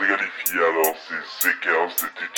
les gars les filles, alors c'est CK, c'était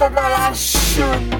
It's the last shoot.